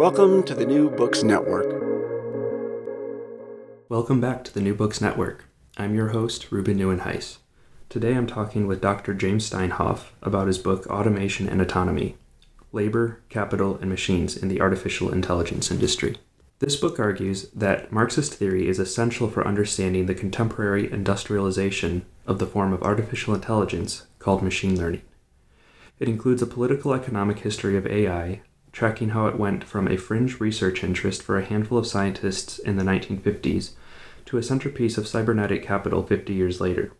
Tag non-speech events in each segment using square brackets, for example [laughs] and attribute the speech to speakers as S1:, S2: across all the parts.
S1: Welcome to the New Books Network.
S2: Welcome back to the New Books Network. I'm your host, Ruben Neuenheis. Today I'm talking with Dr. James Steinhoff about his book Automation and Autonomy Labor, Capital, and Machines in the Artificial Intelligence Industry. This book argues that Marxist theory is essential for understanding the contemporary industrialization of the form of artificial intelligence called machine learning. It includes a political economic history of AI, tracking how it went from a fringe research interest for a handful of scientists in the 1950s to a centerpiece of cybernetic capital 50 years later.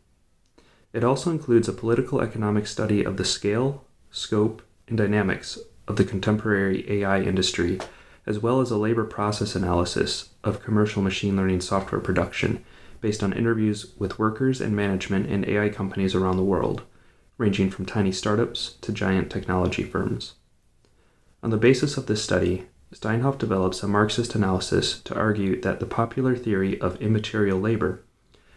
S2: It also includes a political economic study of the scale, scope, and dynamics of the contemporary AI industry, as well as a labor process analysis of commercial machine learning software production based on interviews with workers and management in AI companies around the world, ranging from tiny startups to giant technology firms. On the basis of this study, Steinhoff develops a Marxist analysis to argue that the popular theory of immaterial labor,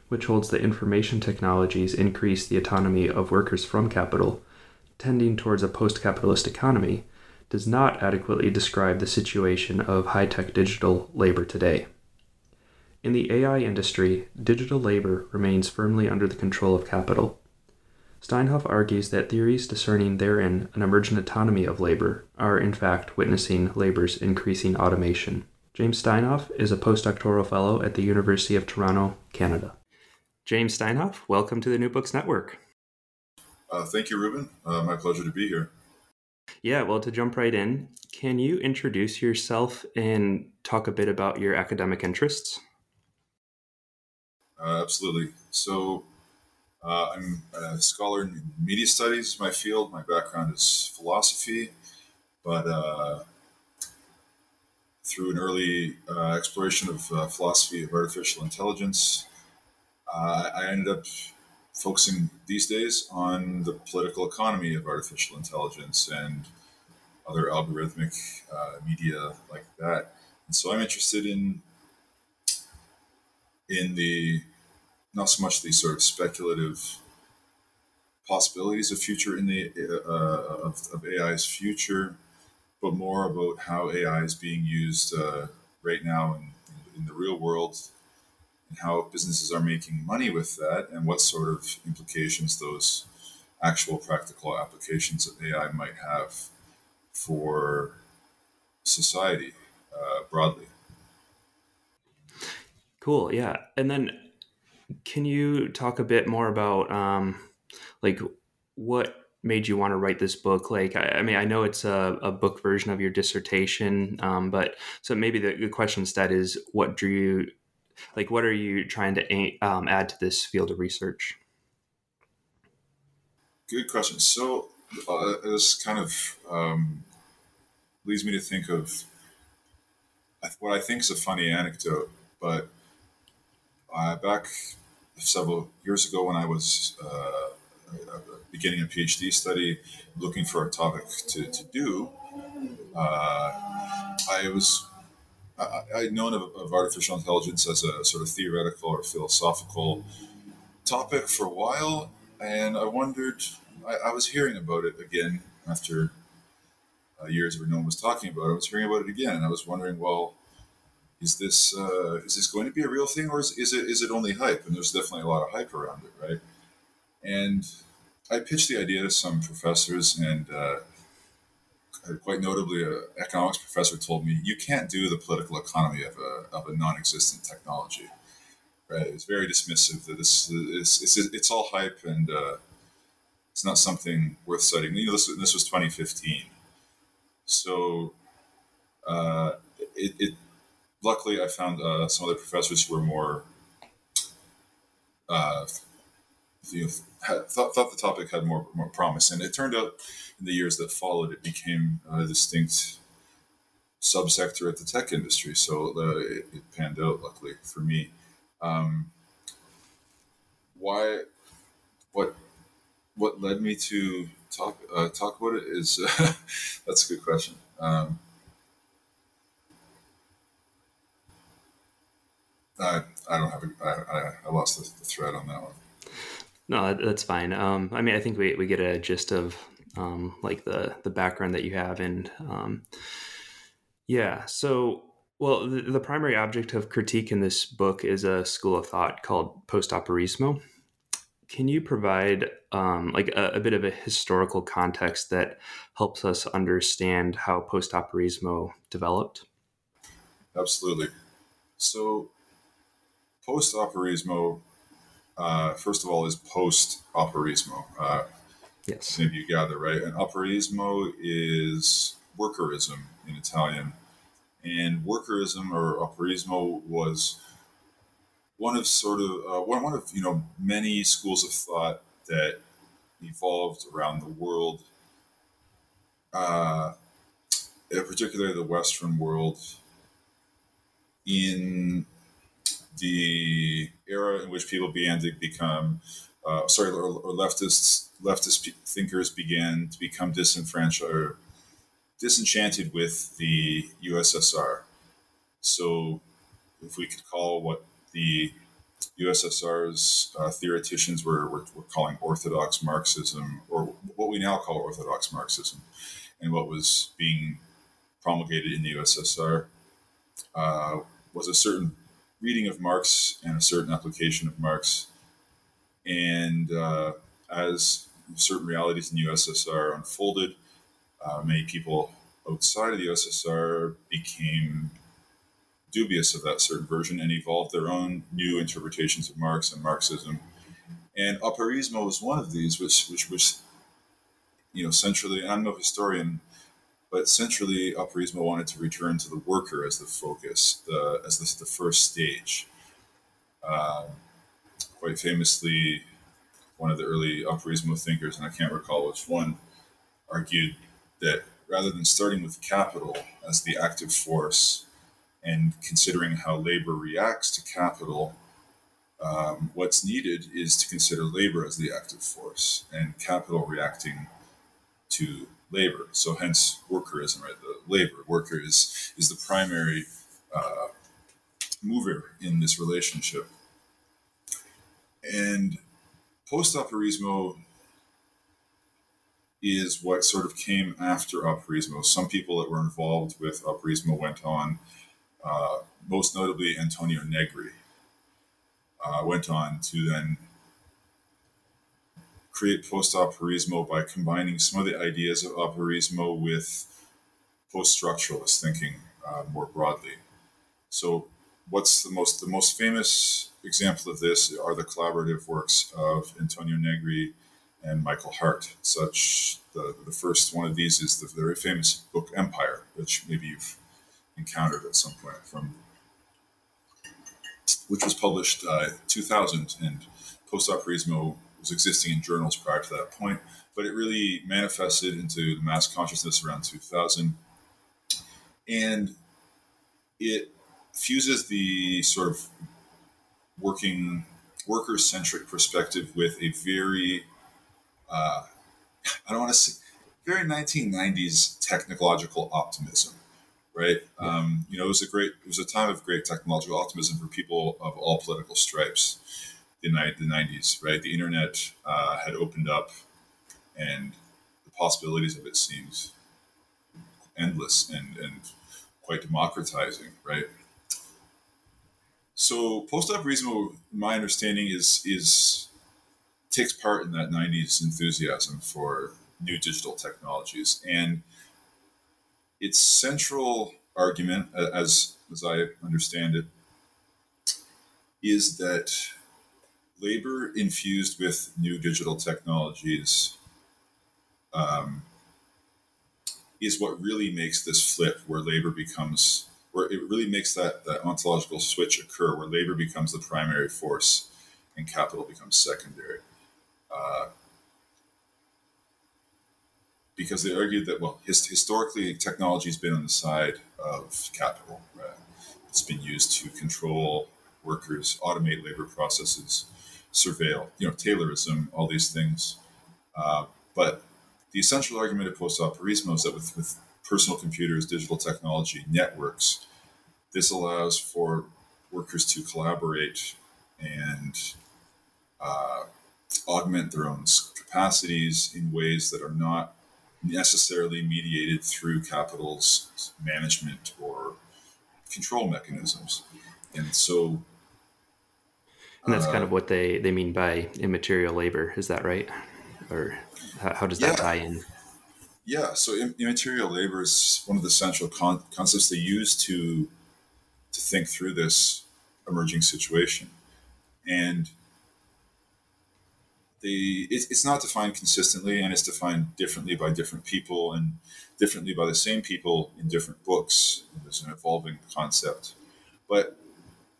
S2: which holds that information technologies increase the autonomy of workers from capital, tending towards a post capitalist economy, does not adequately describe the situation of high tech digital labor today. In the AI industry, digital labor remains firmly under the control of capital. Steinhoff argues that theories discerning therein an emergent autonomy of labor are, in fact, witnessing labor's increasing automation. James Steinhoff is a postdoctoral fellow at the University of Toronto, Canada. James Steinhoff, welcome to the New Books Network.
S3: Uh, thank you, Ruben. Uh, my pleasure to be here.
S2: Yeah, well, to jump right in, can you introduce yourself and talk a bit about your academic interests?
S3: Uh, absolutely. So, uh, I'm a scholar in media studies, my field. My background is philosophy, but uh, through an early uh, exploration of uh, philosophy of artificial intelligence, uh, I ended up focusing these days on the political economy of artificial intelligence and other algorithmic uh, media like that. And so I'm interested in in the not so much the sort of speculative possibilities of future in the uh, of, of, AI's future, but more about how AI is being used uh, right now in, in, the real world, and how businesses are making money with that, and what sort of implications those actual practical applications of AI might have for society uh, broadly.
S2: Cool, yeah, and then can you talk a bit more about um, like what made you want to write this book? Like, I, I mean, I know it's a, a, book version of your dissertation, um, but so maybe the, the question instead is what drew you, like, what are you trying to um, add to this field of research?
S3: Good question. So, uh, this kind of um, leads me to think of what I think is a funny anecdote, but uh, back several years ago when I was uh, beginning a PhD study, looking for a topic to, to do, uh, I was I, I'd known of, of, artificial intelligence as a sort of theoretical or philosophical topic for a while, and I wondered. I, I was hearing about it again after uh, years where no one was talking about it. I was hearing about it again, and I was wondering, well, is this uh, is this going to be a real thing, or is, is it is it only hype? And there's definitely a lot of hype around it, right? And I pitched the idea to some professors, and uh, quite notably, an economics professor told me, "You can't do the political economy of a of a non-existent technology." Right? It's very dismissive that this is it's, it's all hype and uh, it's not something worth studying. You know, this, this was 2015, so uh, it, it, luckily I found uh, some other professors who were more uh, you know, had, thought, thought the topic had more more promise, and it turned out in the years that followed, it became a distinct subsector at the tech industry. So uh, it, it, panned out, luckily for me. Um, why? What? What led me to talk uh, talk about it is [laughs] that's a good question. Um, I, I don't have a, I, I lost the, the thread on that one.
S2: No, that's fine. Um, I mean, I think we, we get a gist of um, like the the background that you have, and um, yeah. So, well, the, the, primary object of critique in this book is a school of thought called post-operaismo. Can you provide um, like a, a, bit of a historical context that helps us understand how post-operaismo developed?
S3: Absolutely. So, post-operaismo uh, first of all, is post operaismo. Uh,
S2: yes.
S3: Maybe you gather, right? And operaismo is workerism in Italian. And workerism or operaismo was one of sort of uh, one, one of you know many schools of thought that evolved around the world, uh, particularly the Western world, in the era in which people began to become, uh, sorry, or, or leftist leftist thinkers began to become disenfranchised or disenchanted with the USSR. So, if we could call what the USSR's uh, theoreticians were, were, were, calling orthodox Marxism, or what we now call orthodox Marxism, and what was being promulgated in the USSR, uh, was a certain reading of Marx and a certain application of Marx. And uh, as certain realities in the USSR unfolded, uh, many people outside of the USSR became dubious of that certain version and evolved their own new interpretations of Marx and Marxism. And operaismo was one of these, which, which was, you know, centrally, I'm no historian, but centrally, Operaismo wanted to return to the worker as the focus, the, as the, the first stage. Um, quite famously, one of the early Operaismo thinkers, and I can't recall which one, argued that rather than starting with capital as the active force and considering how labor reacts to capital, um, what's needed is to consider labor as the active force and capital reacting to labor. So hence workerism, right? The labor worker is is the primary uh, mover in this relationship. And post-operaismo is what sort of came after operaismo. Some people that were involved with operaismo went on, uh, most notably Antonio Negri, uh, went on to then create post-operaismo by combining some of the ideas of operaismo with post-structuralist thinking uh, more broadly. So, what's the most the most famous example of this are the collaborative works of Antonio Negri and Michael Hardt. Such the the first one of these is the very famous book Empire, which maybe you've encountered at some point from which was published uh, 2000 and post-operaismo was existing in journals prior to that point, but it really manifested into the mass consciousness around 2000. And it fuses the sort of working worker centric perspective with a very, uh, I don't want to say, very 1990s technological optimism, right? Um, you know, it was a great, it was a time of great technological optimism for people of all political stripes. The night, the '90s, right? The internet uh, had opened up, and the possibilities of it seemed endless and and quite democratizing, right? So post-operaismo, my understanding is is takes part in that '90s enthusiasm for new digital technologies, and its central argument, as as I understand it, is that labor infused with new digital technologies um, is what really makes this flip, where labor becomes where it really makes that that ontological switch occur, where labor becomes the primary force and capital becomes secondary. Uh, because they argued that well his, historically technology has been on the side of capital right? it's been used to control workers automate labor processes surveil you know taylorism all these things uh, but the essential argument of post-operaismo is that with, with personal computers digital technology networks this allows for workers to collaborate and uh, augment their own capacities in ways that are not necessarily mediated through capital's management or control mechanisms. And so.
S2: And that's uh, kind of what they, they mean by immaterial labor. Is that right? Or how, how does that yeah. tie in?
S3: Yeah, so immaterial labor is one of the central con- concepts they use to to think through this emerging situation, and the it's, it's not defined consistently and it's defined differently by different people and differently by the same people in different books it's an evolving concept but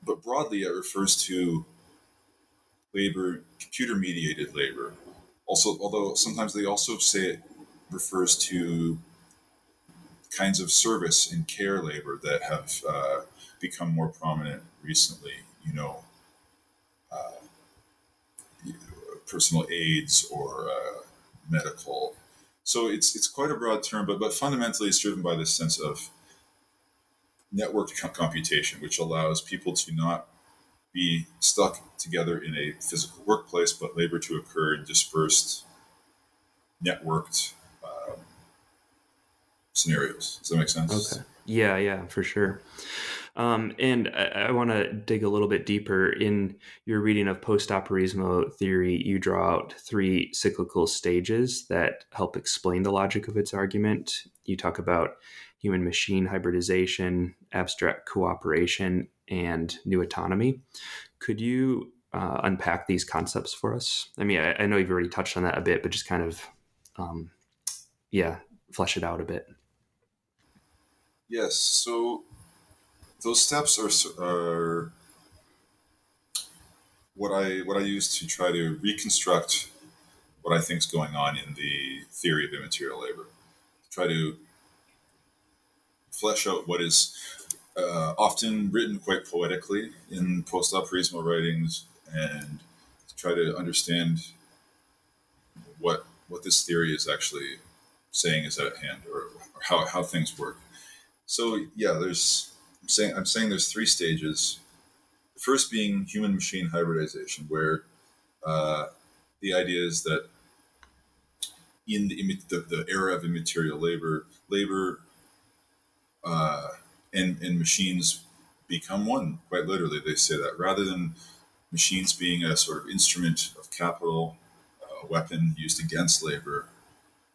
S3: but broadly it refers to labor computer mediated labor also although sometimes they also say it refers to kinds of service and care labor that have uh, become more prominent recently you know uh, personal aids or uh, medical. So it's it's quite a broad term, but but fundamentally it's driven by this sense of networked computation, which allows people to not be stuck together in a physical workplace, but labor to occur in dispersed, networked um, scenarios. Does that make sense?
S2: Okay. Yeah, yeah, for sure. Um, and I, I want to dig a little bit deeper in your reading of post operaismo theory. You draw out three cyclical stages that help explain the logic of its argument. You talk about human machine hybridization, abstract cooperation, and new autonomy. Could you uh, unpack these concepts for us? I mean, I, I, know you've already touched on that a bit, but just kind of, um, yeah, flesh it out a bit.
S3: Yes. So those steps are, are what I what I use to try to reconstruct what I think is going on in the theory of immaterial labor. Try to flesh out what is uh, often written quite poetically in post-operaismo writings, and try to understand what what this theory is actually saying is at hand, or, or how how things work. So yeah, there's I'm saying I'm saying there's three stages. The first being human machine hybridization, where uh, the idea is that in the, the, the era of immaterial labor, labor uh, and, and machines become one, quite literally. They say that rather than machines being a sort of instrument of capital, a weapon used against labor,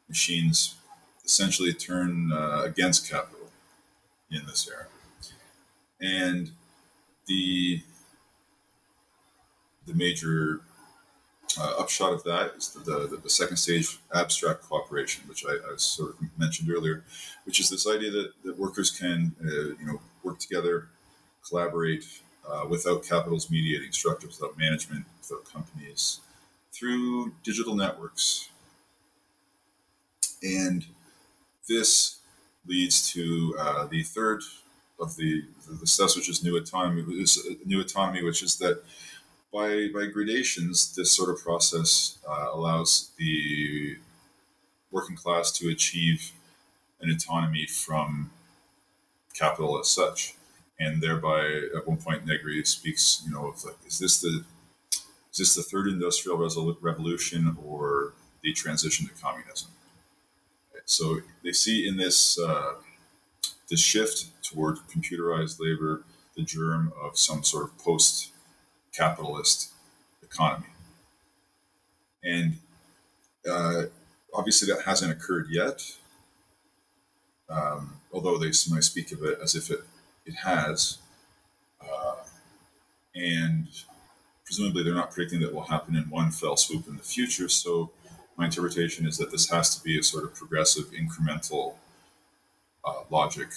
S3: machines essentially turn uh, against capital in this era and the the major uh, upshot of that is the, the, the, second stage abstract cooperation, which I, I, sort of mentioned earlier, which is this idea that, that workers can uh, you know work together, collaborate uh, without capital's mediating structures, without management, without companies, through digital networks, and this leads to uh, the third of the the steps, which is new autonomy, is new autonomy, which is that by by gradations, this sort of process uh, allows the working class to achieve an autonomy from capital as such. And thereby, at one point, Negri speaks, you know, of like, is this the is this the third industrial revolution or the transition to communism? So they see in this uh, this shift toward computerized labor the germ of some sort of post-capitalist economy, and uh, obviously that hasn't occurred yet. Um, although they might speak of it as if it it has, uh, and presumably they're not predicting that will happen in one fell swoop in the future. So my interpretation is that this has to be a sort of progressive, incremental uh, logic,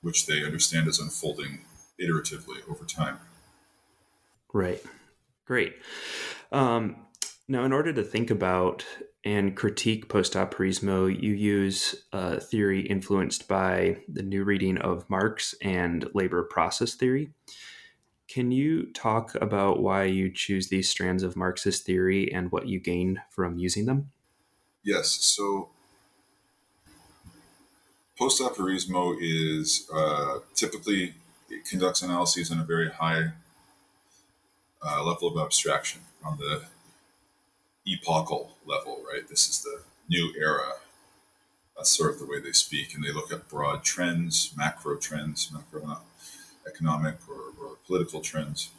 S3: which they understand as unfolding iteratively over time.
S2: Right. Great. Um, now, in order to think about and critique post operaismo, you use a theory influenced by the new reading of Marx and labor process theory. Can you talk about why you choose these strands of Marxist theory and what you gain from using them?
S3: Yes. So, post operaismo is uh, typically it conducts analyses on a very high uh, level of abstraction on the epochal level, right? This is the new era. That's sort of the way they speak, and they look at broad trends, macro trends, macro economic or, or political trends.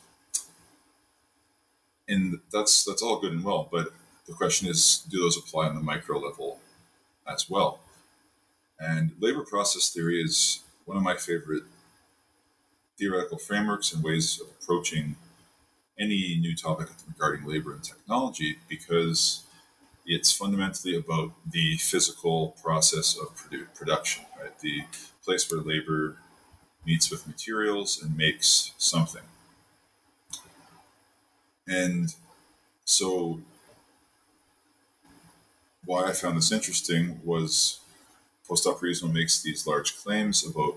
S3: And that's that's all good and well, but the question is, do those apply on the micro level as well? And labor process theory is one of my favorite theoretical frameworks and ways of approaching any new topic regarding labor and technology because it's fundamentally about the physical process of produ- production, right? The place where labor meets with materials and makes something. And so, why I found this interesting was post operaismo makes these large claims about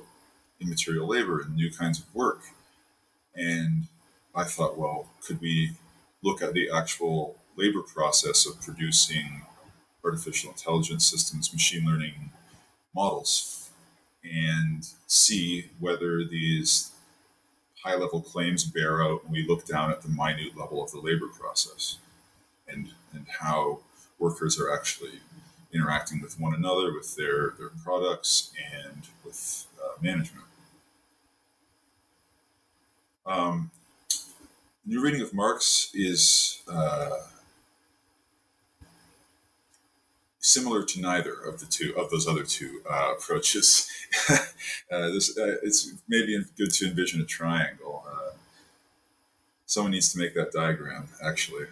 S3: immaterial labor and new kinds of work. And I thought, well, could we look at the actual labor process of producing artificial intelligence systems, machine learning models and see whether these high level claims bear out when we look down at the minute level of the labor process and, and how workers are actually interacting with one another, with their, their products, and with uh, management. Um, new reading of Marx is uh, similar to neither of the two of those other two uh, approaches. [laughs] uh, this, uh, it's maybe good to envision a triangle. Uh, someone needs to make that diagram, actually.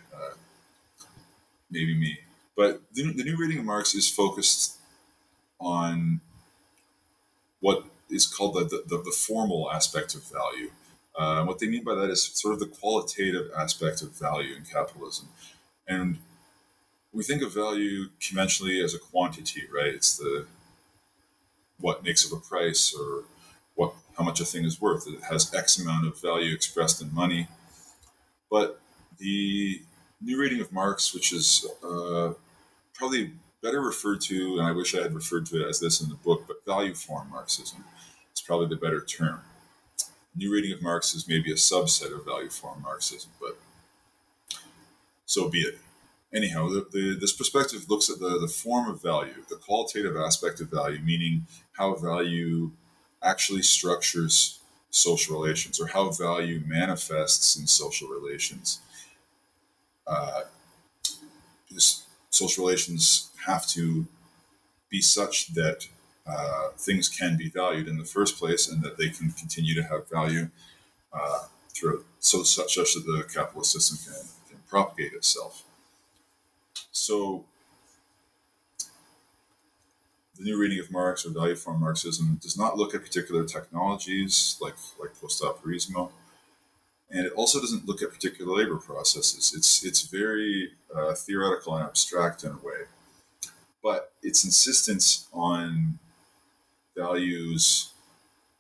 S3: Maybe me. But the, the new reading of Marx is focused on what is called the, the, the formal aspect of value. Uh, what they mean by that is sort of the qualitative aspect of value in capitalism. And we think of value conventionally as a quantity, right? It's the what makes up a price or what how much a thing is worth. It has X amount of value expressed in money. But the new reading of Marx, which is uh, probably better referred to, and I wish I had referred to it as this in the book, but value form Marxism is probably the better term. New reading of Marx is maybe a subset of value form Marxism, but so be it anyhow, the, the, this perspective looks at the, the form of value, the qualitative aspect of value, meaning how value actually structures social relations or how value manifests in social relations. Uh, social relations have to be such that uh, things can be valued in the first place and that they can continue to have value uh, through so such, such that the capitalist system can, can propagate itself. So, the new reading of Marx or value form Marxism does not look at particular technologies like like post operaismo, and it also doesn't look at particular labor processes. It's it's very uh, theoretical and abstract in a way, but its insistence on values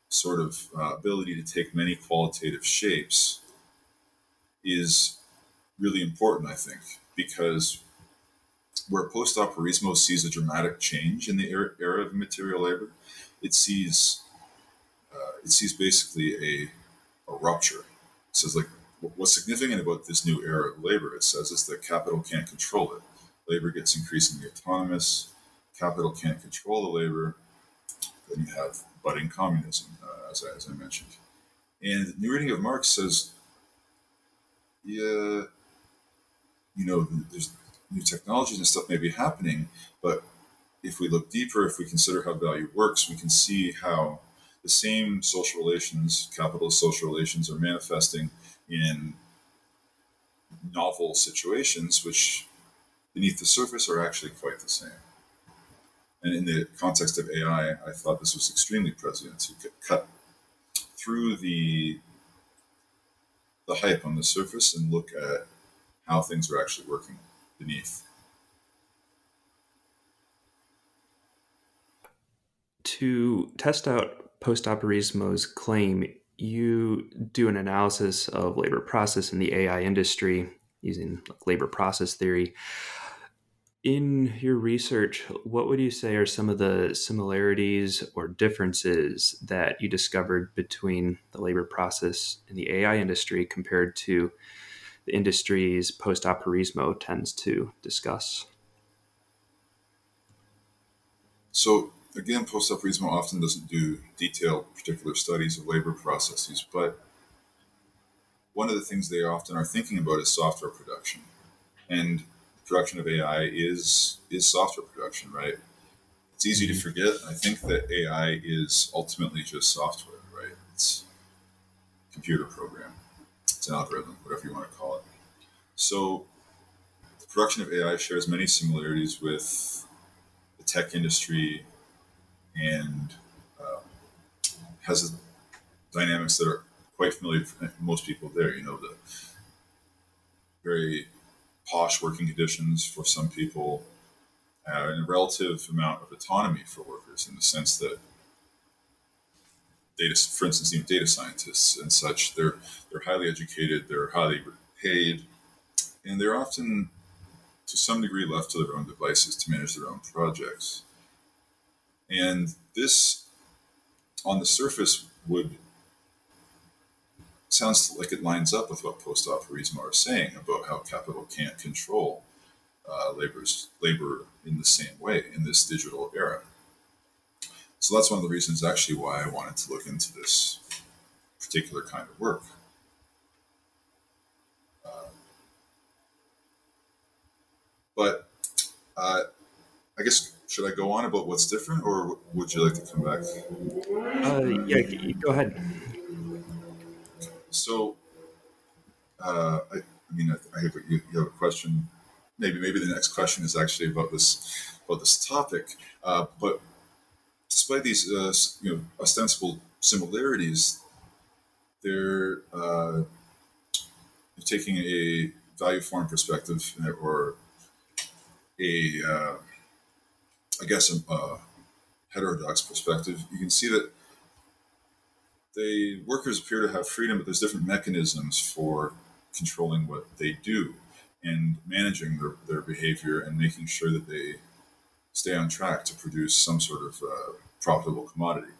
S3: sort of uh, ability to take many qualitative shapes is really important, I think, because where post operaismo sees a dramatic change in the era, of material labor, it sees it sees basically a, a rupture. It says like what's significant about this new era of labor, it says, is that capital can't control it. Labor gets increasingly autonomous. Capital can't control the labor. Then you have budding communism, uh, as, I, as I mentioned. And the reading of Marx says, yeah, you know, there's new technologies and stuff may be happening, but if we look deeper, if we consider how value works, we can see how the same social relations, capitalist social relations, are manifesting in novel situations, which beneath the surface are actually quite the same. And in the context of AI, I thought this was extremely prescient to cut through the the hype on the surface and look at how things are actually working beneath.
S2: To test out Post-Operaismo's claim, you do an analysis of labor process in the AI industry using labor process theory. In your research, what would you say are some of the similarities or differences that you discovered between the labor process in the AI industry compared to the industries post-operaismo tends to discuss?
S3: So again, post-operaismo often doesn't do detailed particular studies of labor processes, but one of the things they often are thinking about is software production. And production of AI is is software production, right? It's easy to forget. I think that AI is ultimately just software, right? It's computer program. It's an algorithm, whatever you want to call it. So the production of AI shares many similarities with the tech industry and uh, has dynamics that are quite familiar for most people there. You know, the very posh working conditions for some people, uh, and a relative amount of autonomy for workers in the sense that data, for instance, even data scientists and such, they're they're highly educated, they're highly paid, and they're often to some degree left to their own devices to manage their own projects. And this, on the surface, would sounds like it lines up with what post-operaismo are saying about how capital can't control uh, labor's labor in the same way in this digital era. So that's one of the reasons, actually, why I wanted to look into this particular kind of work. Uh, but uh, I guess should I go on about what's different, or would you like to come back?
S2: Uh, yeah, go ahead.
S3: So, uh, I, I, mean, I, I have a, you, you, have a question. Maybe, maybe the next question is actually about this about this topic. Uh, but despite these, uh, you know, ostensible similarities, they're uh, taking a value form perspective or a, uh, I guess, a, a heterodox perspective. You can see that they workers appear to have freedom, but there's different mechanisms for controlling what they do and managing their, their behavior and making sure that they stay on track to produce some sort of uh, profitable commodity.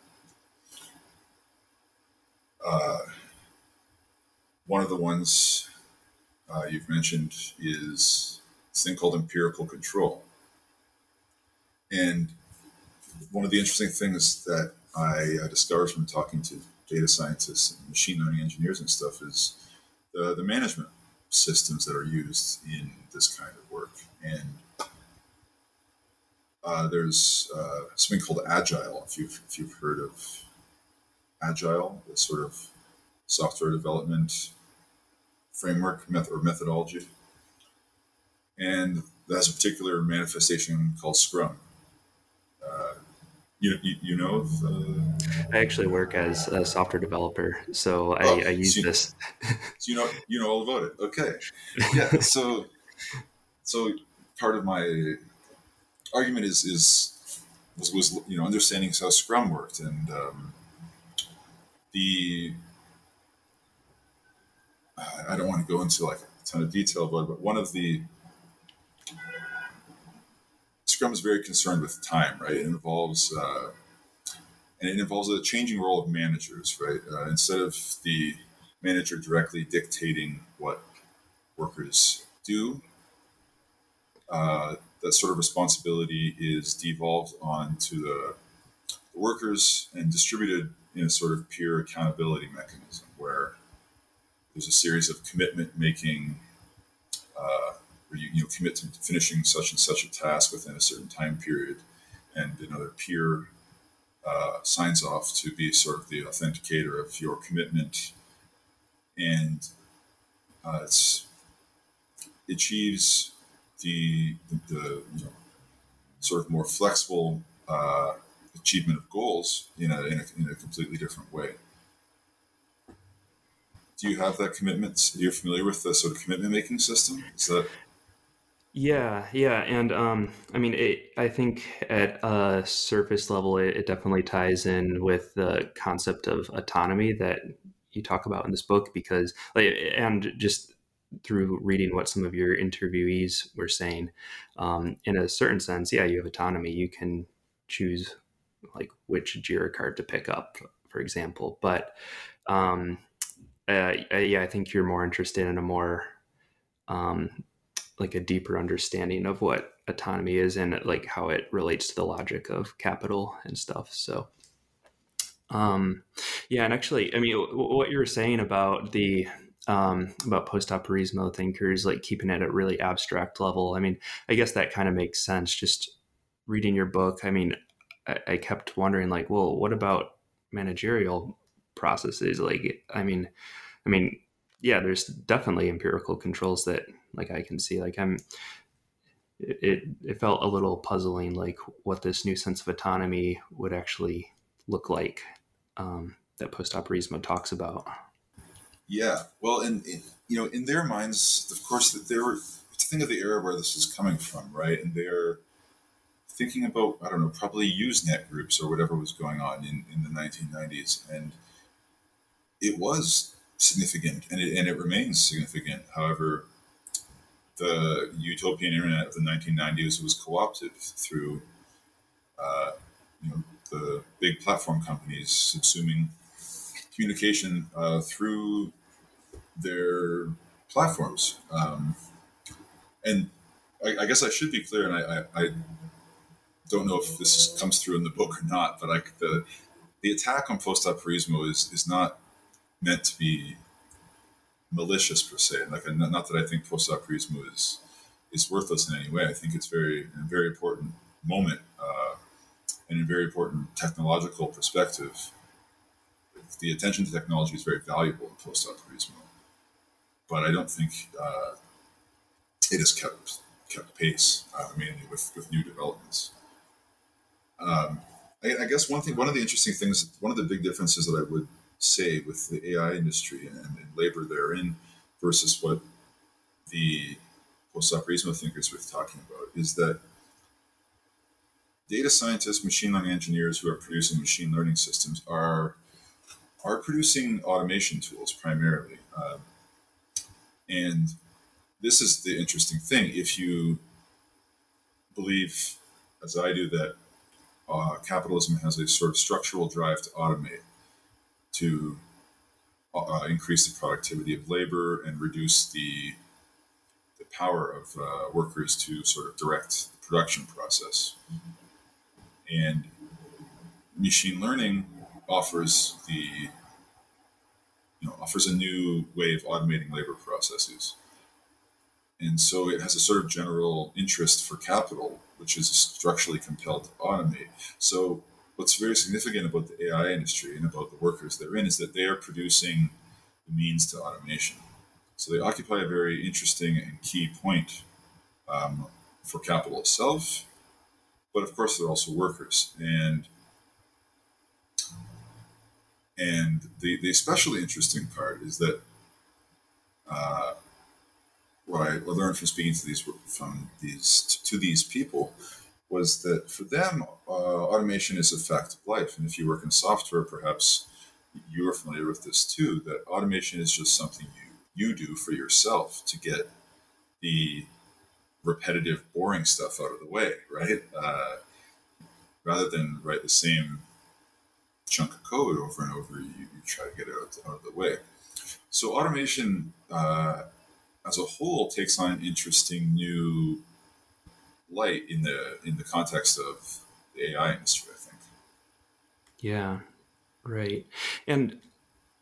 S3: Uh, one of the ones uh, you've mentioned is this thing called empirical control. And one of the interesting things that I discovered from talking to data scientists and machine learning engineers and stuff is the, the management systems that are used in this kind of work. And uh, there's uh, something called Agile, if you've, if you've heard of Agile, the sort of software development framework method or methodology. And that's a particular manifestation called Scrum. Uh, you, you, you know
S2: I actually work as a software developer, so I, oh, I use
S3: so
S2: this. [laughs]
S3: so you know you know all about it. Okay, [laughs] yeah. So so part of my argument is is was, was you know understanding how Scrum worked and um, the I don't want to go into like a ton of detail about it, but one of the Scrum is very concerned with time, right? It involves uh, and it involves a changing role of managers, right? Uh, instead of the manager directly dictating what workers do, uh, that sort of responsibility is devolved onto the, the workers and distributed in a sort of peer accountability mechanism where there's a series of commitment making uh, where you, you know, commit to finishing such and such a task within a certain time period and another peer uh, signs off to be sort of the authenticator of your commitment, and uh, it's, it achieves the, the, the you know, sort of more flexible uh, achievement of goals in a, in a, in a completely different way. Do you have that commitment? You're familiar with the sort of commitment making system? Is that
S2: yeah, yeah, and um, I mean, it, I think at a surface level, it, it, definitely ties in with the concept of autonomy that you talk about in this book, because like, and just through reading what some of your interviewees were saying, um, in a certain sense, yeah, you have autonomy. You can choose like which Jira card to pick up, for example, but um, uh, yeah, I think you're more interested in a more um, like a deeper understanding of what autonomy is and like how it relates to the logic of capital and stuff. So, um, yeah, and actually, I mean, what you were saying about the um, about post-operaismo thinkers, like keeping it at a really abstract level. I mean, I guess that kind of makes sense. Just reading your book, I mean, I, I kept wondering, like, well, what about managerial processes? Like, I mean, I mean, yeah, there's definitely empirical controls that like I can see. Like I'm, it it felt a little puzzling, like what this new sense of autonomy would actually look like um, that post-operaismo talks about.
S3: Yeah, well, and you know, in their minds, of course, that they were to think of the era where this is coming from, right? And they're thinking about I don't know, probably Usenet groups or whatever was going on in in the 1990s, and it was significant, and it, and it remains significant. However, the utopian internet of the 1990s was co-opted through, uh, you know, the big platform companies subsuming communication uh, through their platforms. Um, and I, I, guess I should be clear, and I, I, I, don't know if this comes through in the book or not, but the the attack on post-operaismo is is not meant to be malicious per se. Like, not that I think post-operaismo is is worthless in any way. I think it's very a very important moment uh, and a very important technological perspective. The attention to technology is very valuable in post-operaismo, but I don't think uh, it has kept kept pace uh, mainly with with new developments. Um, I, I guess one thing, one of the interesting things, one of the big differences that I would say with the AI industry and, and labor therein versus what the post-operaismo thinkers were talking about is that data scientists, machine learning engineers who are producing machine learning systems are are producing automation tools primarily, uh, and this is the interesting thing. If you believe, as I do, that uh, capitalism has a sort of structural drive to automate, to uh, increase the productivity of labor and reduce the the power of uh, workers to sort of direct the production process. And machine learning offers the you know offers a new way of automating labor processes. And so it has a sort of general interest for capital, which is structurally compelled to automate. So what's very significant about the AI industry and about the workers they're in is that they are producing the means to automation. So they occupy a very interesting and key point um, for capital itself, but of course they're also workers. And and the, the especially interesting part is that uh, what I learned from speaking to these from these to these people was that for them, uh, automation is a fact of life. And if you work in software, perhaps you are familiar with this too, that automation is just something you, you do for yourself to get the repetitive, boring stuff out of the way, right? Uh, rather than write the same chunk of code over and over, you, you try to get it out, out, of the way. So automation uh, as a whole takes on an interesting new light in the in the context of the AI industry. I think.
S2: Yeah, right. And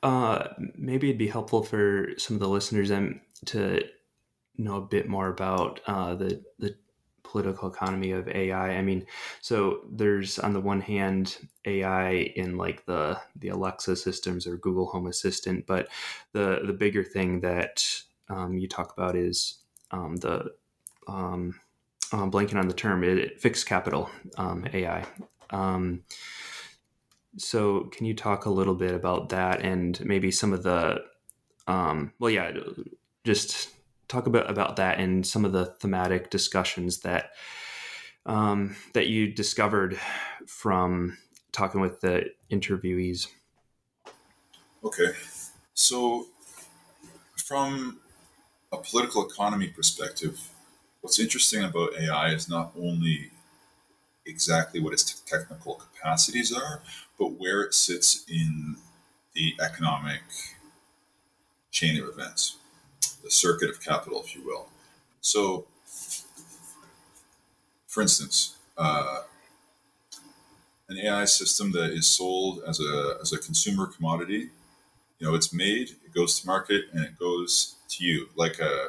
S2: uh, maybe it'd be helpful for some of the listeners and to know a bit more about uh, the the political economy of AI. I mean, so there's on the one hand AI in like the the Alexa systems or Google Home Assistant, but the the bigger thing that um, you talk about is um, the um, I'm blanking on the term, it, fixed capital um, AI. Um, so, can you talk a little bit about that and maybe some of the, um, well, yeah, just talk about about that and some of the thematic discussions that um, that you discovered from talking with the interviewees.
S3: Okay, so from a political economy perspective, what's interesting about AI is not only exactly what its technical capacities are, but where it sits in the economic chain of events, the circuit of capital, if you will. So, for instance, uh, an AI system that is sold as a, as a consumer commodity, you know, it's made, it goes to market, and it goes to you like a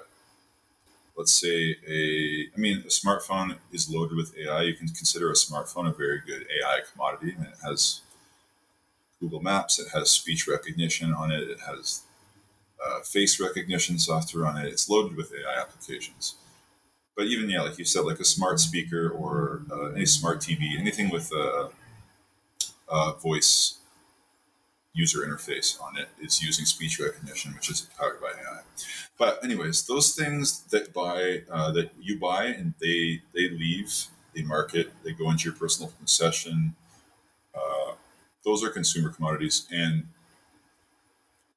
S3: let's say a i mean a smartphone is loaded with ai you can consider a smartphone a very good ai commodity. And it has google maps it has speech recognition on it it has uh, face recognition software on it. It's loaded with ai applications. But even yeah like you said like a smart speaker or uh, any smart tv anything with a, a voice user interface on it is using speech recognition, which is powered by AI. But anyways, those things that buy uh, that you buy and they they leave, they market, they go into your personal possession. Uh, those are consumer commodities, and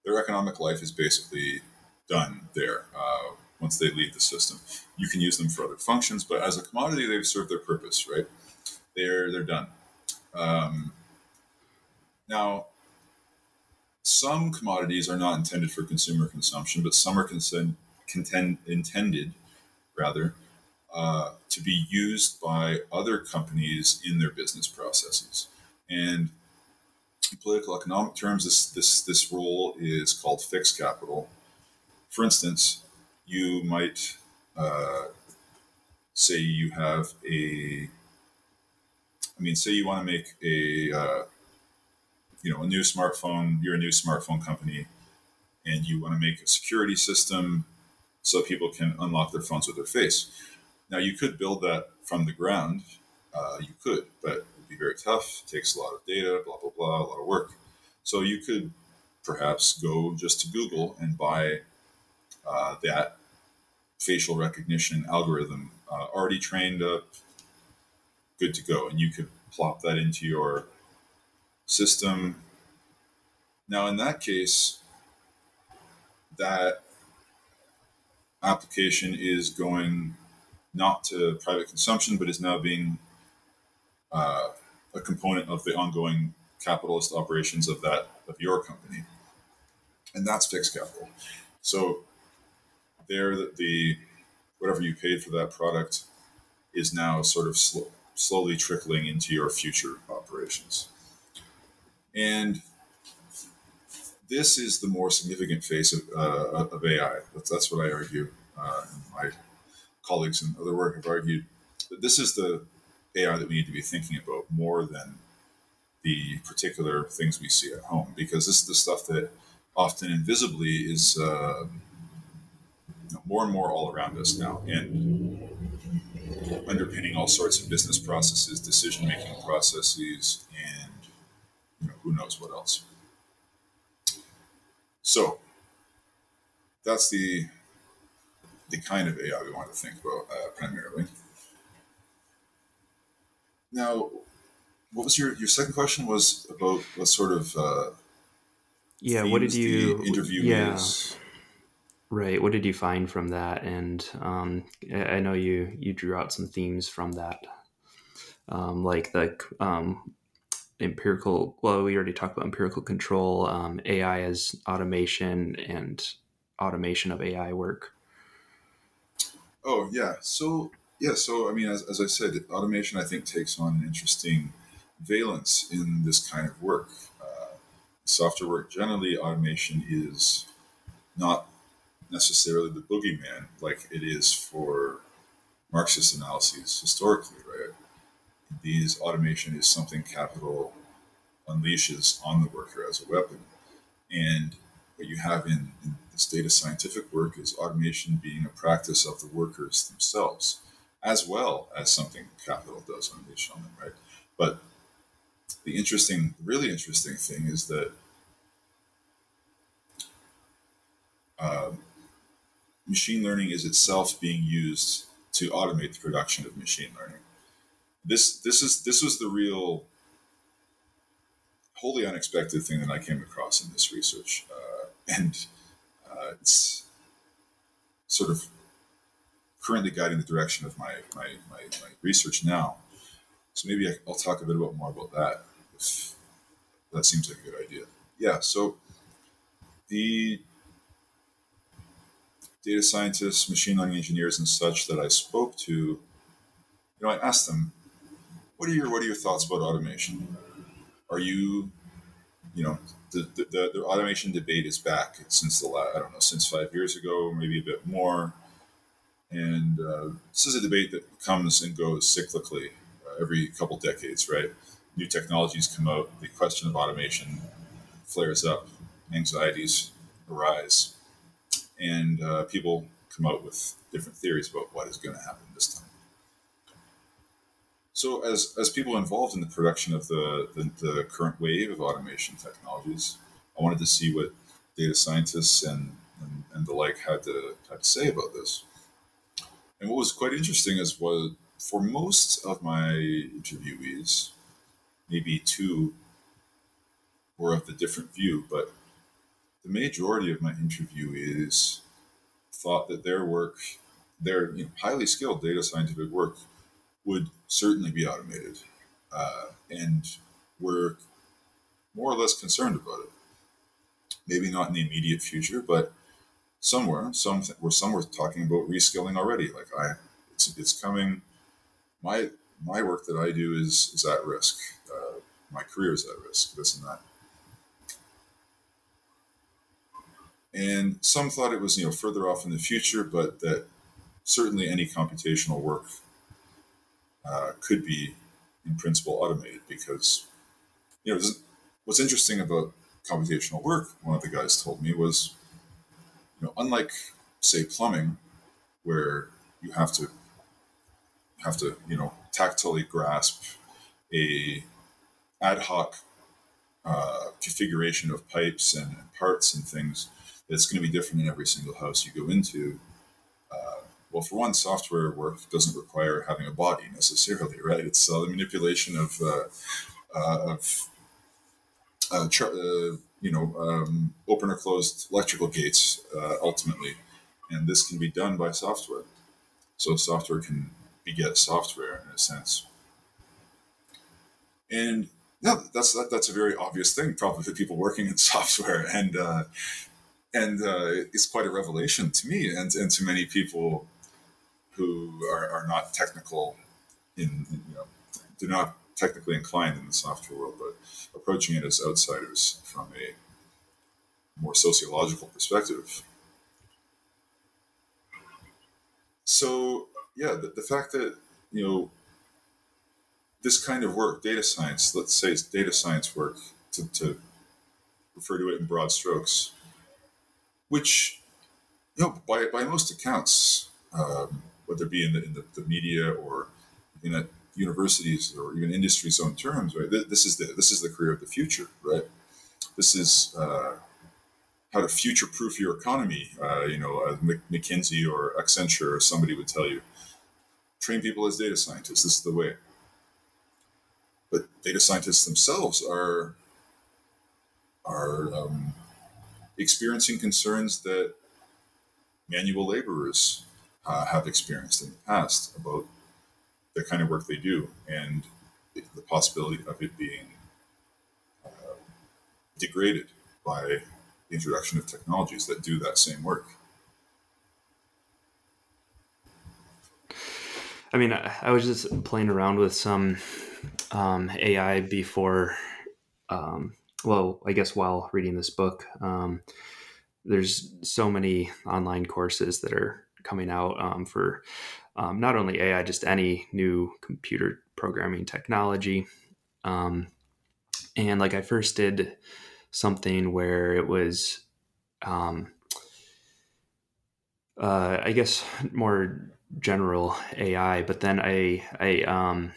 S3: their economic life is basically done there uh, once they leave the system. You can use them for other functions, but as a commodity, they've served their purpose, right? They're they're done. Um, now, some commodities are not intended for consumer consumption, but some are intended, rather, uh, to be used by other companies in their business processes. And in political economic terms, this, this, this role is called fixed capital. For instance, you might uh, say you have a, I mean, say you want to make a, uh, you know a new smartphone you're a new smartphone company and you want to make a security system so people can unlock their phones with their face. Now you could build that from the ground uh, you could but it would be very tough it takes a lot of data blah blah blah a lot of work. So you could perhaps go just to google and buy uh, that facial recognition algorithm uh, already trained up good to go and you could plop that into your system. Now, in that case, that application is going not to private consumption, but is now being uh, a component of the ongoing capitalist operations of that of your company, and that's fixed capital. So, there, the, the whatever you paid for that product is now sort of sl- slowly trickling into your future operations. And this is the more significant phase of, uh, of AI. That's, that's what I argue. Uh, my colleagues in other work have argued that this is the AI that we need to be thinking about more than the particular things we see at home, because this is the stuff that often invisibly is uh, you know, more and more all around us now, and underpinning all sorts of business processes, decision making processes, and you know, who knows what else. So that's the the kind of AI we want to think about uh, primarily. Now, what was your your second question? Was about what sort of uh,
S2: yeah? What did you
S3: interview?
S2: Yeah. Right. What did you find from that? And um, I know you you drew out some themes from that, um, like the um, empirical. Well, we already talked about empirical control, um, AI as automation, and automation of AI work.
S3: Oh yeah, so yeah, so I mean, as, as I said, automation I think takes on an interesting valence in this kind of work. Uh, software work generally, automation is not necessarily the boogeyman like it is for Marxist analyses historically, right? These automation is something capital unleashes on the worker as a weapon. And what you have in, in this data scientific work is automation being a practice of the workers themselves, as well as something capital does unleash on them, right? But the interesting, really interesting thing is that um, machine learning is itself being used to automate the production of machine learning. This this is this was the real wholly unexpected thing that I came across in this research, uh, and uh, it's sort of currently guiding the direction of my, my, my, my research now. So maybe I, will talk a bit about more about that if that seems like a good idea. Yeah. So the data scientists, machine learning engineers, and such that I spoke to, you know, I asked them, "What are your What are your thoughts about automation? Are you, you know, the the, the automation debate is back since the last, I don't know since five years ago, maybe a bit more, and uh, this is a debate that comes and goes cyclically uh, every couple decades, right? New technologies come out, the question of automation flares up, anxieties arise and uh, people come out with different theories about what is going to happen this time. So, as, as people involved in the production of the, the, the, current wave of automation technologies, I wanted to see what data scientists and, and, and the like had to, had to say about this. And what was quite interesting is was for most of my interviewees, maybe two were of the different view, but the majority of my interviewees thought that their work, their you know, highly skilled data scientific work, would certainly be automated, uh, and were more or less concerned about it. Maybe not in the immediate future, but somewhere, some were talking about reskilling already. Like I, it's it's coming. My my work that I do is is at risk. Uh, my career is at risk. This and that. And some thought it was, you know, further off in the future, but that certainly any computational work uh, could be, in principle, automated because, you know, what's interesting about computational work, one of the guys told me was, you know, unlike say plumbing, where you have to have to, you know, tactily grasp a ad hoc uh, configuration of pipes and parts and things that's going to be different in every single house you go into. Uh, well, for one, software work doesn't require having a body necessarily, right? It's uh, the manipulation of uh, uh of uh, uh, you know um, open or closed electrical gates ultimately, and this can be done by software. So software can beget software in a sense. And yeah, that's that, that's a very obvious thing, probably for people working in [laughs] software. And uh, and uh, it's quite a revelation to me and, and to many people who are, are not technical in, in, you know do not technically inclined in the software world but approaching it as outsiders from a more sociological perspective. So yeah the, the fact that you know this kind of work data science let's say it's data science work to, to refer to it in broad strokes which, you know, by, by most accounts, um, whether it be in the, in the, the media or in at universities or even industry's own terms, right? This is the this is the career of the future, right? This is uh, how to future-proof your economy. Uh, you know, uh, McKinsey or Accenture or somebody would tell you, train people as data scientists. This is the way. But data scientists themselves are are um, experiencing concerns that manual laborers uh, have experienced in the past about the kind of work they do and the possibility of it being degraded by the introduction of technologies that do that same work.
S2: I mean, I, I was just playing around with some um, AI before, um, well, I guess while reading this book. Um, there's so many online courses that are coming out um, for um, not only AI, just any new computer programming technology. Um, and like I first did something where it was, um, uh, I guess, more general AI, but then I I um,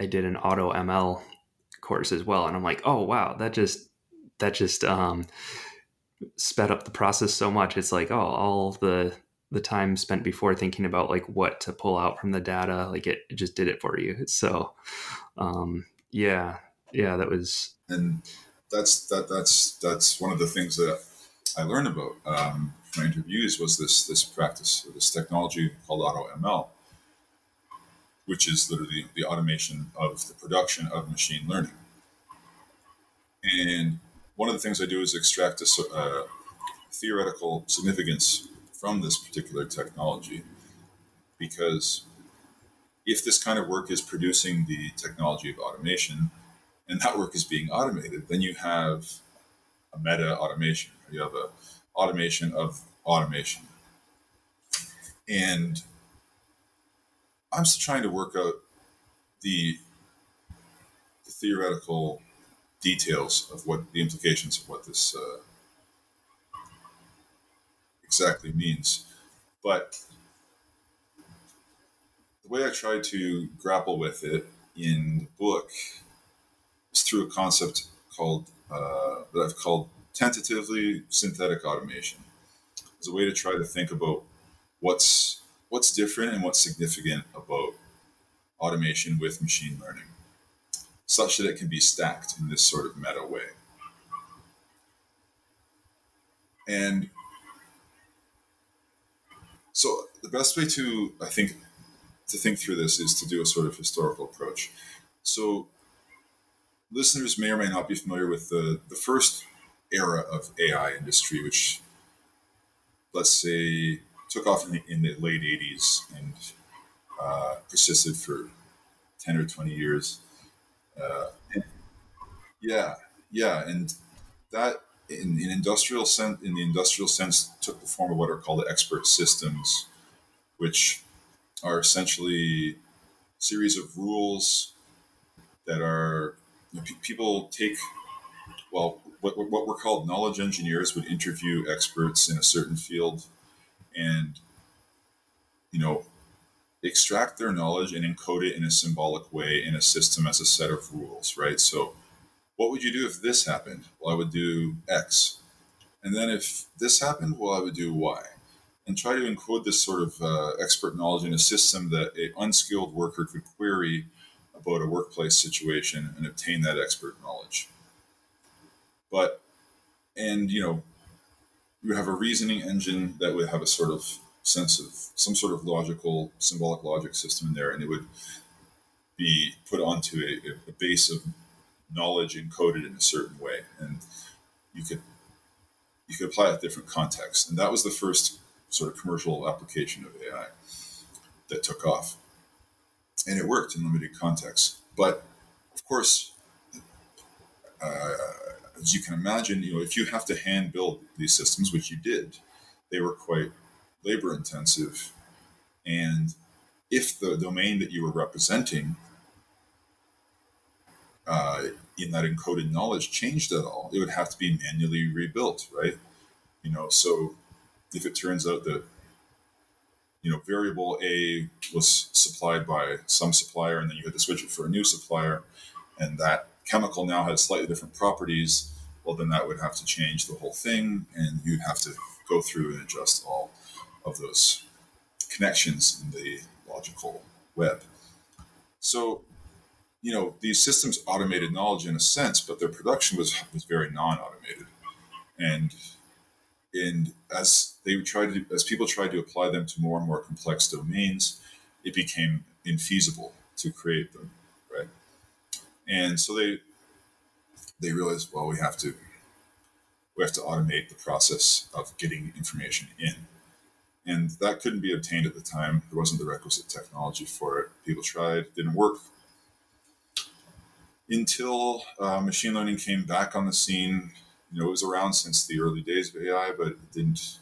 S2: I did an auto ML course as well, and I'm like, oh wow, that just that just um, sped up the process so much. It's like, oh, all the the time spent before thinking about like what to pull out from the data, like it, it just did it for you. So, um, yeah, yeah, that was.
S3: And that's that that's that's one of the things that I learned about um, my interviews was this this practice, this technology called Auto ML, which is literally the automation of the production of machine learning. And one of the things I do is extract a uh, theoretical significance from this particular technology because if this kind of work is producing the technology of automation and that work is being automated, then you have a meta automation. You have a automation of automation. And I'm still trying to work out the, the theoretical details of what the implications of what this uh, exactly means. But the way I try to grapple with it in the book is through a concept called uh, that I've called tentatively synthetic automation. It's a way to try to think about what's what's different and what's significant about automation with machine learning such that it can be stacked in this sort of meta way. And so the best way to, I think, to think through this is to do a sort of historical approach. So listeners may or may not be familiar with the, the first era of AI industry, which let's say took off in the, in the late 80s and uh, persisted for 10 or 20 years. Uh, yeah, yeah, and that in, in industrial sense, in the industrial sense, took the form of what are called expert systems, which are essentially series of rules that are you know, people take. Well, what, what were called knowledge engineers would interview experts in a certain field, and you know extract their knowledge and encode it in a symbolic way in a system as a set of rules, right? So, what would you do if this happened? Well, I would do X. And then if this happened, well, I would do Y. And try to encode this sort of uh, expert knowledge in a system that an unskilled worker could query about a workplace situation and obtain that expert knowledge. But, and, you know, you have a reasoning engine that would have a sort of sense of some sort of logical, symbolic logic system in there, and it would be put onto a, a base of knowledge encoded in a certain way, and you could you could apply it to different contexts, and that was the first sort of commercial application of AI that took off, and it worked in limited contexts. But of course, uh, as you can imagine, you know if you have to hand build these systems, which you did, they were quite labor intensive. And if the domain that you were representing uh, in that encoded knowledge changed at all, it would have to be manually rebuilt, right? You know, so if it turns out that you know variable A was supplied by some supplier, and then you had to switch it for a new supplier, and that chemical now had slightly different properties, well, then that would have to change the whole thing, and you'd have to go through and adjust all of those connections in the logical web. So, you know, these systems automated knowledge in a sense, but their production was was very non-automated, and and as they tried to, as people tried to apply them to more and more complex domains, it became infeasible to create them, right? And so they they realized, well, we have to we have to automate the process of getting information in. And that couldn't be obtained at the time. There wasn't the requisite technology for it. People tried, didn't work. Until uh, machine learning came back on the scene, you know, it was around since the early days of AI, but it didn't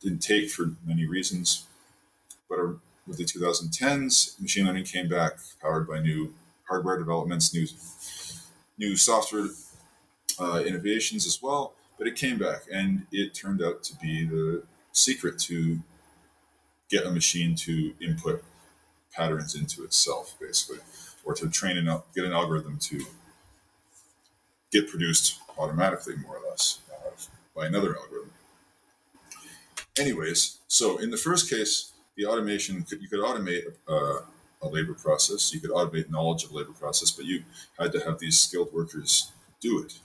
S3: didn't take for many reasons. But with the 2010s, machine learning came back, powered by new hardware developments, new new software uh, innovations as well. But it came back, and it turned out to be the secret to get a machine to input patterns into itself, basically, or to train and get an algorithm to get produced automatically, more or less, uh, by another algorithm. Anyways, so in the first case, the automation could, you could automate uh, a labor process, you could automate knowledge of labor process, but you had to have these skilled workers do it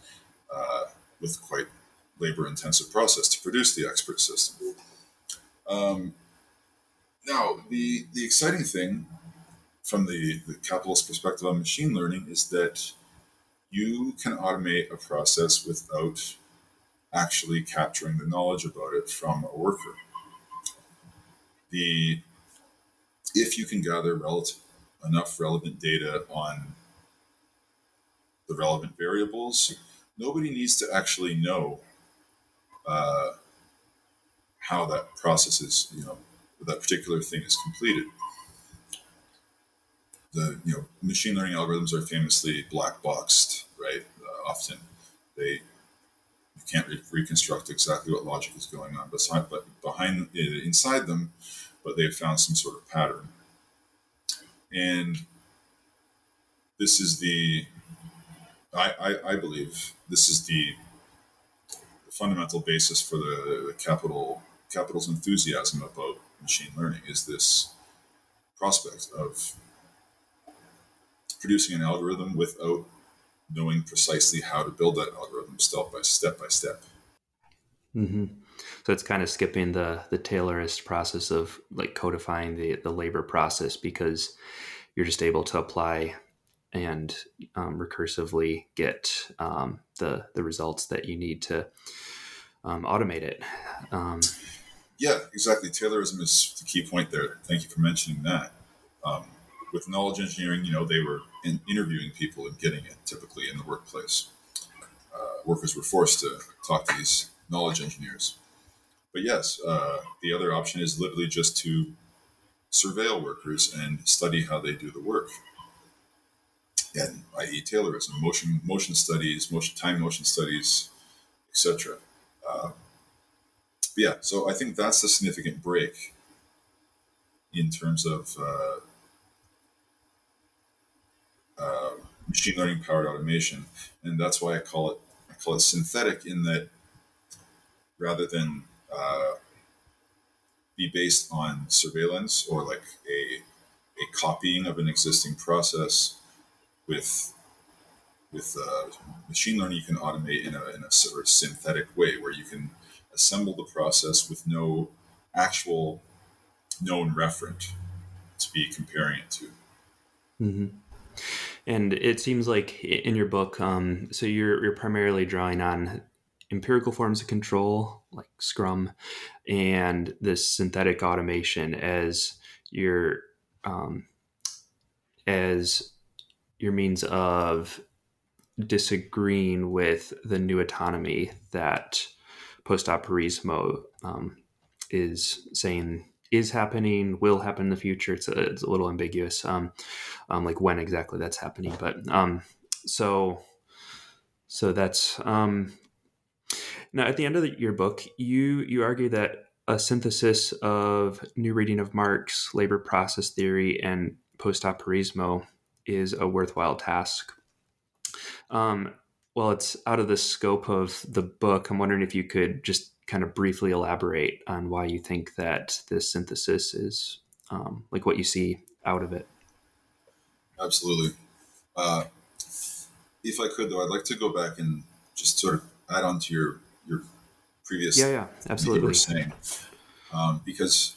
S3: uh, with quite labor intensive process to produce the expert system. Um, now, the, the exciting thing from the, the capitalist perspective on machine learning is that you can automate a process without actually capturing the knowledge about it from a worker. The if you can gather enough relevant data on the relevant variables, nobody needs to actually know uh, how that process is, you know, that particular thing is completed. The you know machine learning algorithms are famously black boxed, right? Uh, often they you can't re- reconstruct exactly what logic is going on beside, but behind inside them, but they've found some sort of pattern. And this is the I, I, I believe this is the, the fundamental basis for the, the capital capital's enthusiasm about machine learning is this prospect of producing an algorithm without knowing precisely how to build that algorithm step by step by step.
S2: Mm-hmm. So it's kind of skipping the the Taylorist process of like codifying the the labor process because you're just able to apply and um, recursively get um, the the results that you need to um, automate it. Um,
S3: yeah, exactly. Taylorism is the key point there. Thank you for mentioning that. With knowledge engineering, you know, they were in interviewing people and getting it typically in the workplace. Uh, workers were forced to talk to these knowledge engineers. But yes, uh, the other option is literally just to surveil workers and study how they do the work and i.e. Taylorism, motion motion studies, motion time motion studies, etc. Uh, yeah, so I think that's a significant break in terms of uh, uh, machine learning powered automation, and that's why I call it I call it synthetic in that rather than uh, be based on surveillance or like a a copying of an existing process with with uh, machine learning, you can automate in a, in a sort of synthetic way where you can assemble the process with no actual known referent to be comparing it to.
S2: Mm-hmm. And it seems like in your book, um, so you're you're primarily drawing on empirical forms of control like Scrum and this synthetic automation as your um, as your means of disagreeing with the new autonomy that post-operaismo um, is saying is happening, will happen in the future. It's a, it's a little ambiguous, um, um, like when exactly that's happening. But um, so, so that's um, now at the end of the, your book, you you argue that a synthesis of new reading of Marx, labor process theory, and post-operaismo is a worthwhile task. Um, well, it's out of the scope of the book. I'm wondering if you could just kind of briefly elaborate on why you think that this synthesis is um, like what you see out of it.
S3: Absolutely. Uh, if I could, though, I'd like to go back and just sort of add on to your your previous
S2: yeah yeah absolutely you
S3: were saying um, because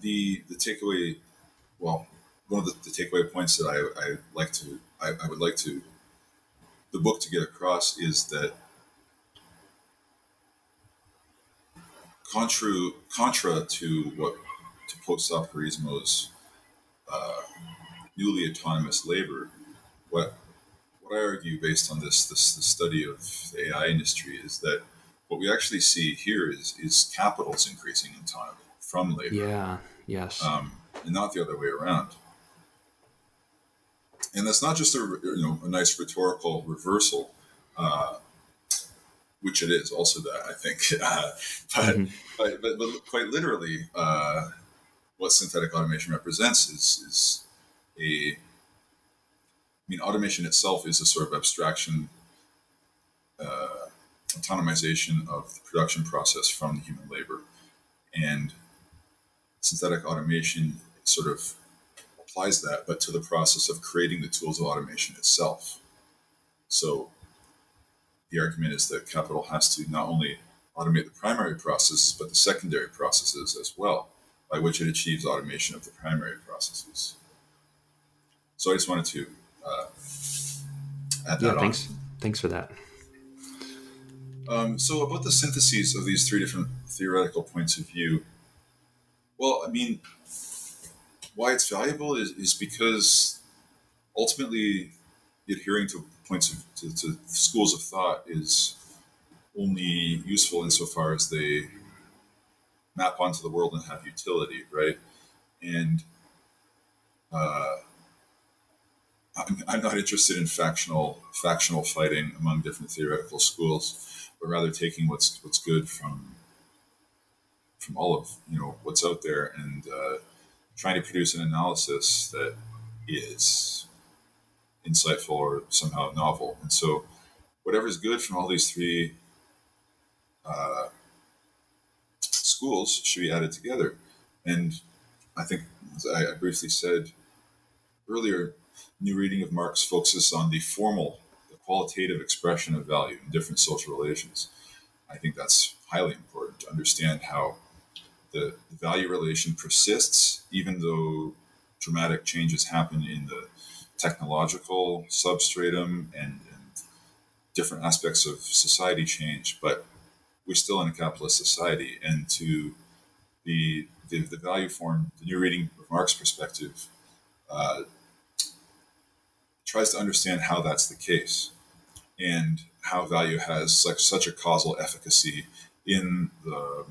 S3: the the takeaway well one of the, the takeaway points that I, I like to I, I, would like to the book to get across is that contra contra to what to post-operaismo's uh, newly autonomous labor, what what I argue based on this this the study of the AI industry is that what we actually see here is is capital's increasing in time from labor.
S2: Yeah. Yes.
S3: Um, and not the other way around. And that's not just a you know a nice rhetorical reversal, uh, which it is also that I think, [laughs] uh, but, mm-hmm. but, but, but quite literally, uh, what synthetic automation represents is is a I mean, automation itself is a sort of abstraction, uh, autonomization of the production process from the human labor. And synthetic automation sort of applies that, but to the process of creating the tools of automation itself. So the argument is that capital has to not only automate the primary processes, but the secondary processes as well, by which it achieves automation of the primary processes. So I just wanted to uh, add that yeah,
S2: thanks. On. Thanks for that.
S3: Um, so about the syntheses of these three different theoretical points of view, well, I mean, why it's valuable is, is because ultimately adhering to points of to, to schools of thought is only useful insofar as they map onto the world and have utility, right? And uh, I'm, I'm not interested in factional factional fighting among different theoretical schools, but rather taking what's what's good from from all of you know what's out there and uh, trying to produce an analysis that is insightful or somehow novel. And so, whatever is good from all these three uh, schools should be added together. And I think, as I briefly said earlier, new reading of Marx focuses on the formal, the qualitative expression of value in different social relations. I think that's highly important to understand how the, value relation persists, even though dramatic changes happen in the technological substratum and, and different aspects of society change, but we're still in a capitalist society. And to the, the, the value form, the new reading of Marx perspective, uh, tries to understand how that's the case and how value has such, such a causal efficacy in the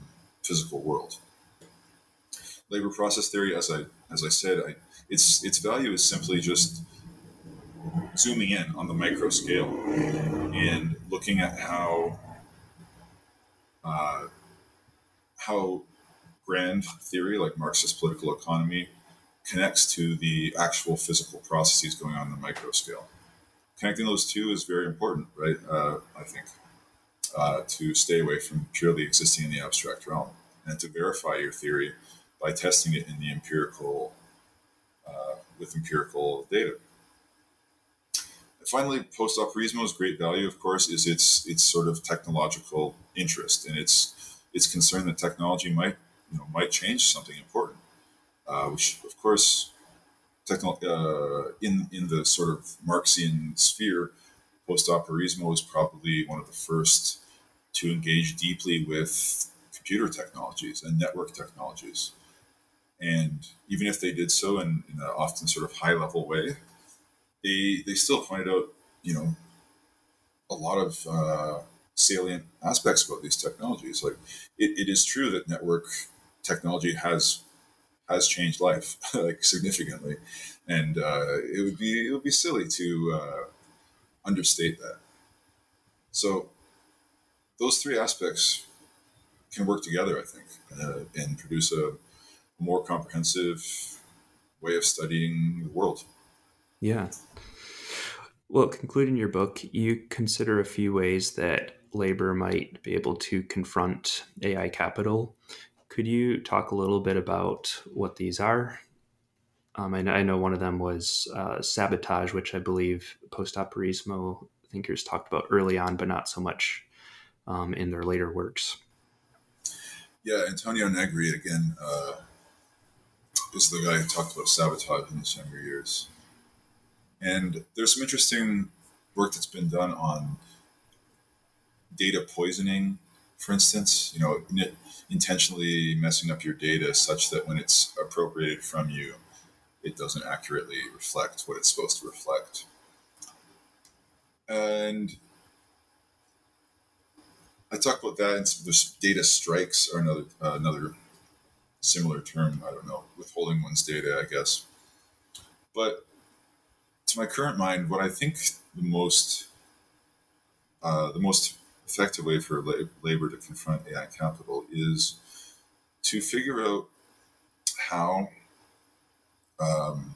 S3: physical world. Labor process theory, as I as I said, I, its its value is simply just zooming in on the micro scale and looking at how uh, how grand theory like Marxist political economy connects to the actual physical processes going on in the micro scale. Connecting those two is very important, right? Uh, I think uh, to stay away from purely existing in the abstract realm and to verify your theory by testing it in the empirical uh, with empirical data. And finally, post-operaismo's great value, of course, is its its sort of technological interest and its its concern that technology might you know might change something important uh, which of course, techno- uh, in in the sort of Marxian sphere, post-operaismo is probably one of the first to engage deeply with computer technologies and network technologies. And even if they did so in, in an often sort of high level way, they they still pointed out, you know, a lot of uh, salient aspects about these technologies. Like it, it is true that network technology has has changed life [laughs] like significantly, and uh, it would be it would be silly to uh, understate that. So those three aspects can work together, I think, uh, and produce a more comprehensive way of studying the world.
S2: Yeah. Well, concluding your book, you consider a few ways that labor might be able to confront AI capital could you talk a little bit about what these are? Um, I, know, I, know, one of them was uh, sabotage, which I believe post-operaismo thinkers talked about early on, but not so much um, in their later works.
S3: Yeah, Antonio Negri again uh, is the guy who talked about sabotage in his younger years, and there's some interesting work that's been done on data poisoning, for instance, you know, intentionally messing up your data such that when it's appropriated from you, it doesn't accurately reflect what it's supposed to reflect. And I talk about that, and there's data strikes are another uh, another similar term. I don't know, withholding one's data, I guess. But to my current mind, what I think the most uh, the most effective way for labor to confront AI capital is to figure out how um,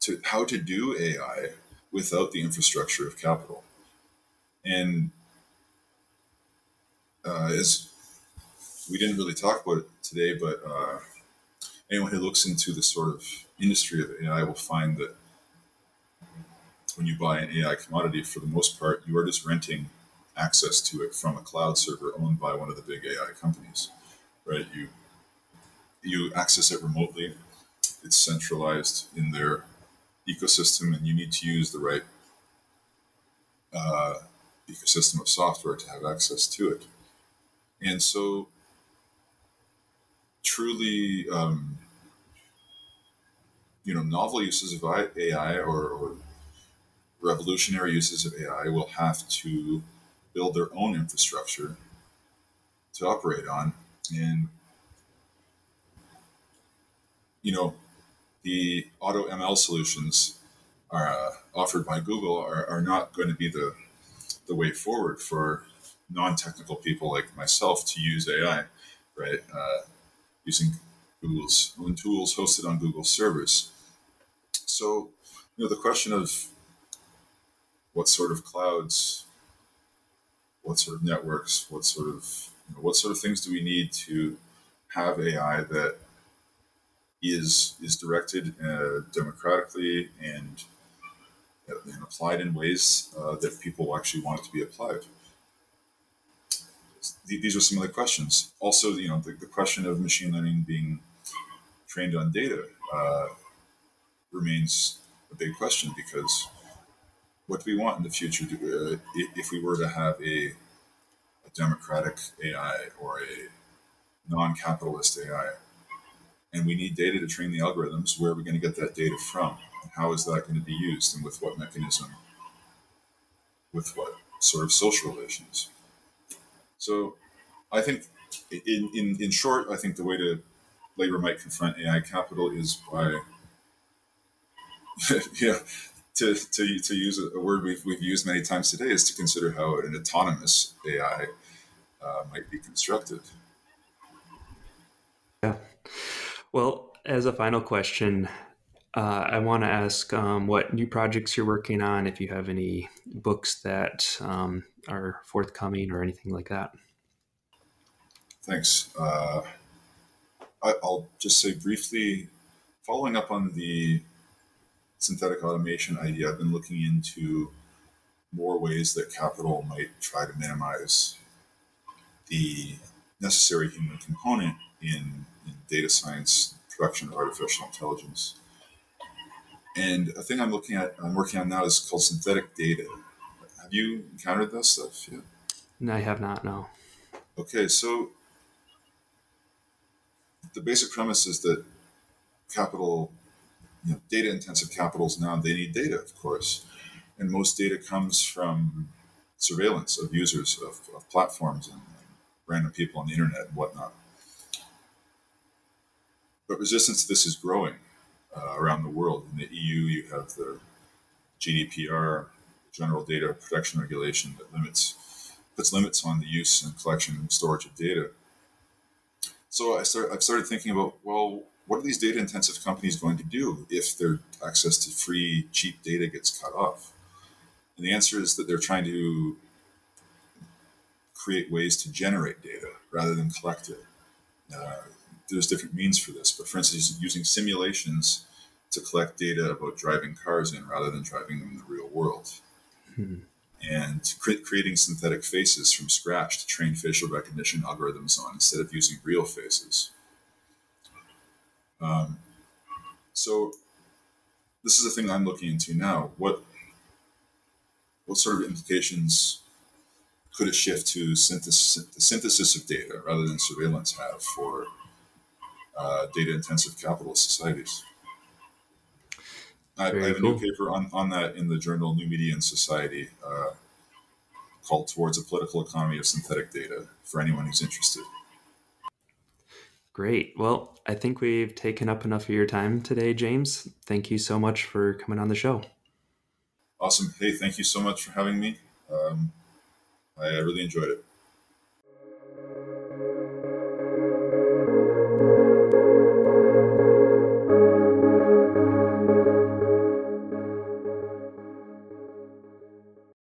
S3: to how to do AI without the infrastructure of capital. And uh, as we didn't really talk about it today, but uh, anyone who looks into the sort of industry of AI will find that when you buy an AI commodity, for the most part, you are just renting access to it from a cloud server owned by one of the big AI companies, right? You you access it remotely. It's centralized in their ecosystem, and you need to use the right uh, ecosystem of software to have access to it. And so, truly, um, you know, novel uses of AI or, or revolutionary uses of AI will have to build their own infrastructure to operate on. And, you know, the auto ML solutions are uh, offered by Google are, are not going to be the, the way forward for non-technical people like myself to use AI, right? Uh, using Google's own tools hosted on Google servers. So, you know, the question of what sort of clouds, what sort of networks, what sort of you know, what sort of things do we need to have AI that is is directed uh, democratically and, and, applied in ways uh, that people actually want it to be applied. These are some of the questions. Also, you know, the, the question of machine learning being trained on data uh, remains a big question because what do we want in the future uh, if we were to have a, a democratic AI or a non-capitalist AI, and we need data to train the algorithms. Where are we going to get that data from? How is that going to be used, and with what mechanism? With what sort of social relations? So, I think, in in, in short, I think the way to labor might confront AI capital is by [laughs] yeah to, to, to use a word we've, we've used many times today is to consider how an autonomous AI uh, might be constructed.
S2: Yeah. Well, as a final question, uh, I want to ask um, what new projects you're working on, if you have any books that um, are forthcoming or anything like that.
S3: Thanks. Uh, I, will just say briefly, following up on the synthetic automation idea, I've been looking into more ways that capital might try to minimize the necessary human component in, in data science, production of artificial intelligence. And a thing I'm looking at, I'm working on now is called synthetic data. You encountered that stuff yet?
S2: No, I have not. No.
S3: Okay, so the basic premise is that capital you know, data intensive capitals now, they need data, of course. And most data comes from surveillance of users of, of platforms and, and, random people on the internet and whatnot. But resistance to this is growing uh, around the world. In the EU, you have the GDPR, General Data Protection Regulation, that limits puts limits on the use and collection and storage of data. So I start, I've started thinking about well, what are these data intensive companies going to do if their access to free, cheap data gets cut off? And the answer is that they're trying to create ways to generate data rather than collect it. Uh, there's different means for this, but for instance, using simulations to collect data about driving cars in rather than driving them in the real world. Hmm. And cre- creating synthetic faces from scratch to train facial recognition algorithms on instead of using real faces. Um, so this is the thing I'm looking into now. What what sort of implications could a shift to synthesis, the synthesis of data rather than surveillance have for uh, data-intensive capitalist societies? I, I, have a new paper on, on that in the journal New Media and Society uh, called Towards a Political Economy of Synthetic Data for anyone who's interested.
S2: Great. Well, I think we've taken up enough of your time today, James. Thank you so much for coming on the show.
S3: Awesome. Hey, thank you so much for having me. Um, I really enjoyed it.